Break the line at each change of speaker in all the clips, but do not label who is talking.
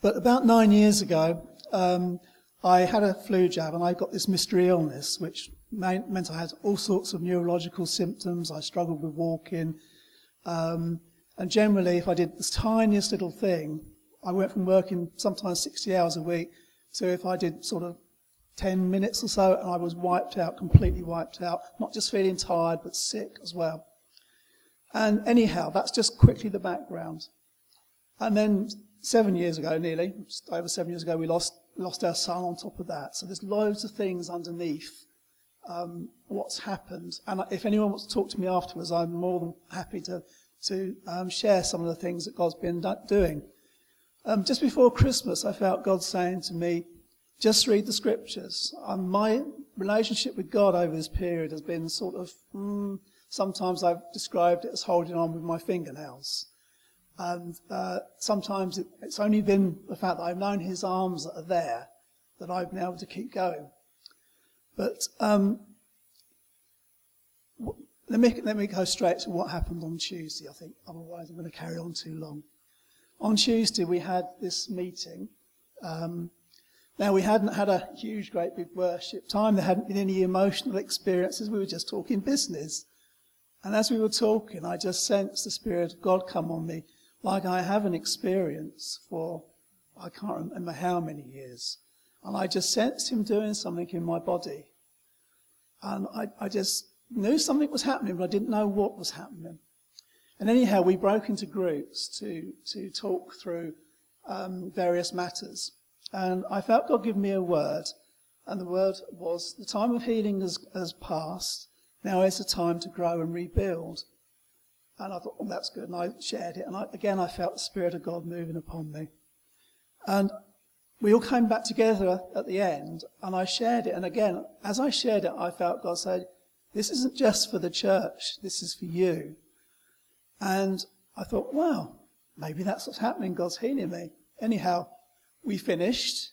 But about nine years ago, um, I had a flu jab and I got this mystery illness, which meant I had all sorts of neurological symptoms. I struggled with walking. Um, and generally, if I did the tiniest little thing, I went from working sometimes 60 hours a week to if I did sort of 10 minutes or so, and I was wiped out, completely wiped out, not just feeling tired, but sick as well. And anyhow, that's just quickly the background. And then seven years ago, nearly, over seven years ago, we lost, lost our son on top of that. So there's loads of things underneath um, what's happened. And if anyone wants to talk to me afterwards, I'm more than happy to, to um, share some of the things that God's been doing. Um, just before Christmas, I felt God saying to me, just read the scriptures. Um, my relationship with God over this period has been sort of, mm, sometimes I've described it as holding on with my fingernails. And uh, sometimes it, it's only been the fact that I've known his arms that are there that I've been able to keep going. But um, let, me, let me go straight to what happened on Tuesday, I think. Otherwise, I'm going to carry on too long. On Tuesday, we had this meeting. Um, now, we hadn't had a huge, great big worship time. There hadn't been any emotional experiences. We were just talking business. And as we were talking, I just sensed the Spirit of God come on me like I have an experience for I can't remember how many years. And I just sensed him doing something in my body. And I, I just knew something was happening, but I didn't know what was happening. And anyhow, we broke into groups to, to talk through um, various matters. And I felt God give me a word. And the word was, the time of healing has, has passed. Now is the time to grow and rebuild. And I thought, oh, that's good. And I shared it. And I, again, I felt the Spirit of God moving upon me. And we all came back together at the end, and I shared it. And again, as I shared it, I felt God said, This isn't just for the church, this is for you. And I thought, wow, maybe that's what's happening. God's healing me. Anyhow, we finished,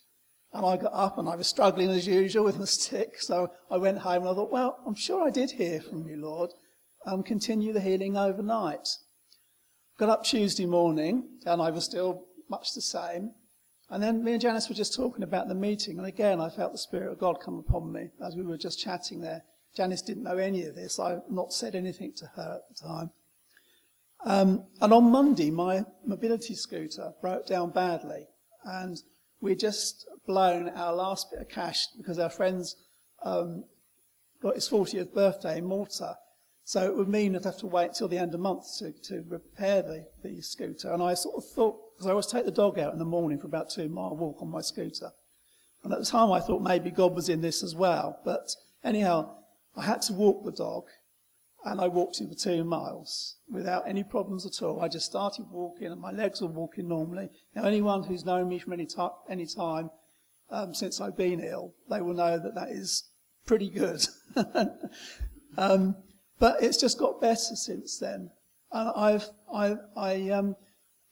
and I got up, and I was struggling as usual with my stick. So I went home, and I thought, well, I'm sure I did hear from you, Lord um, continue the healing overnight. Got up Tuesday morning, and I was still much the same. And then me and Janice were just talking about the meeting, and again I felt the Spirit of God come upon me as we were just chatting there. Janice didn't know any of this. I've not said anything to her at the time. Um, and on Monday, my mobility scooter broke down badly, and we just blown our last bit of cash because our friends um, got his 40th birthday in Malta, so it would mean I'd have to wait till the end of the month to, to repair the, the scooter. And I sort of thought, because I always take the dog out in the morning for about two mile walk on my scooter. And at the time I thought maybe God was in this as well. But anyhow, I had to walk the dog and I walked it for two miles without any problems at all. I just started walking and my legs were walking normally. Now anyone who's known me from any, t- any time um, since I've been ill, they will know that that is pretty good. um, but it's just got better since then. And I've, I, I um,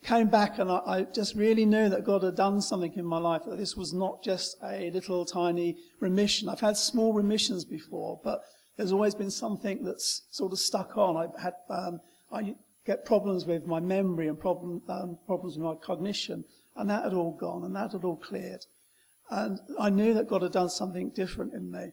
came back and I, I, just really knew that God had done something in my life, that this was not just a little tiny remission. I've had small remissions before, but there's always been something that's sort of stuck on. I've had, um, I get problems with my memory and problem, um, problems with my cognition, and that had all gone and that had all cleared. And I knew that God had done something different in me.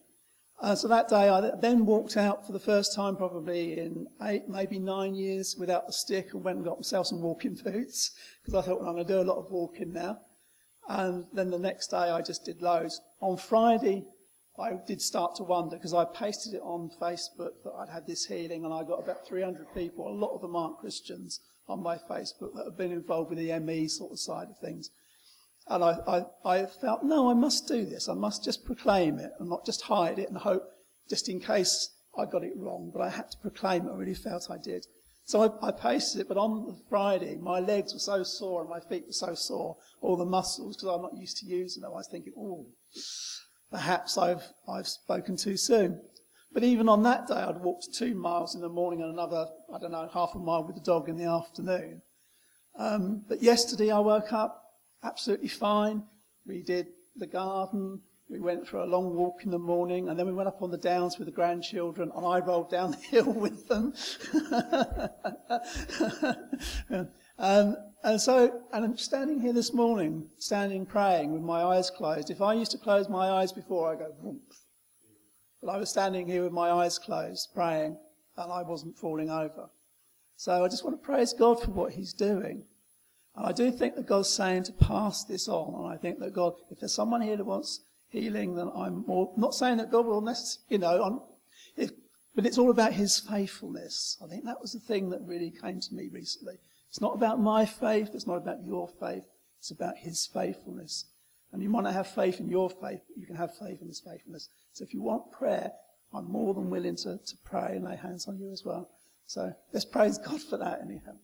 Uh, so that day I then walked out for the first time probably in eight, maybe nine years without the stick and went and got myself some walking boots because I thought, well, I'm going to do a lot of walking now. And then the next day I just did loads. On Friday, I did start to wonder because I pasted it on Facebook that I'd had this healing and I got about 300 people, a lot of them aren't Christians, on my Facebook that have been involved with the ME sort of side of things. And I, I, I felt, no, I must do this. I must just proclaim it and not just hide it and hope just in case I got it wrong. But I had to proclaim it. I really felt I did. So I, I pasted it, but on the Friday, my legs were so sore and my feet were so sore, all the muscles, because I'm not used to using them. I was thinking, oh, perhaps I've, I've spoken too soon. But even on that day, I'd walked two miles in the morning and another, I don't know, half a mile with the dog in the afternoon. Um, but yesterday I woke up absolutely fine. We did the garden. We went for a long walk in the morning, and then we went up on the downs with the grandchildren, and I rolled down the hill with them. Um, and so, and I'm standing here this morning, standing praying with my eyes closed. If I used to close my eyes before, I go, Whoomp. but I was standing here with my eyes closed, praying, and I wasn't falling over. So I just want to praise God for what He's doing. And I do think that God's saying to pass this on. And I think that God, if there's someone here that wants healing, then I'm more, not saying that God will necessarily, you know, if, but it's all about His faithfulness. I think that was the thing that really came to me recently. It's not about my faith. It's not about your faith. It's about His faithfulness. And you might not have faith in your faith, but you can have faith in His faithfulness. So if you want prayer, I'm more than willing to, to pray and lay hands on you as well. So let's praise God for that anyhow.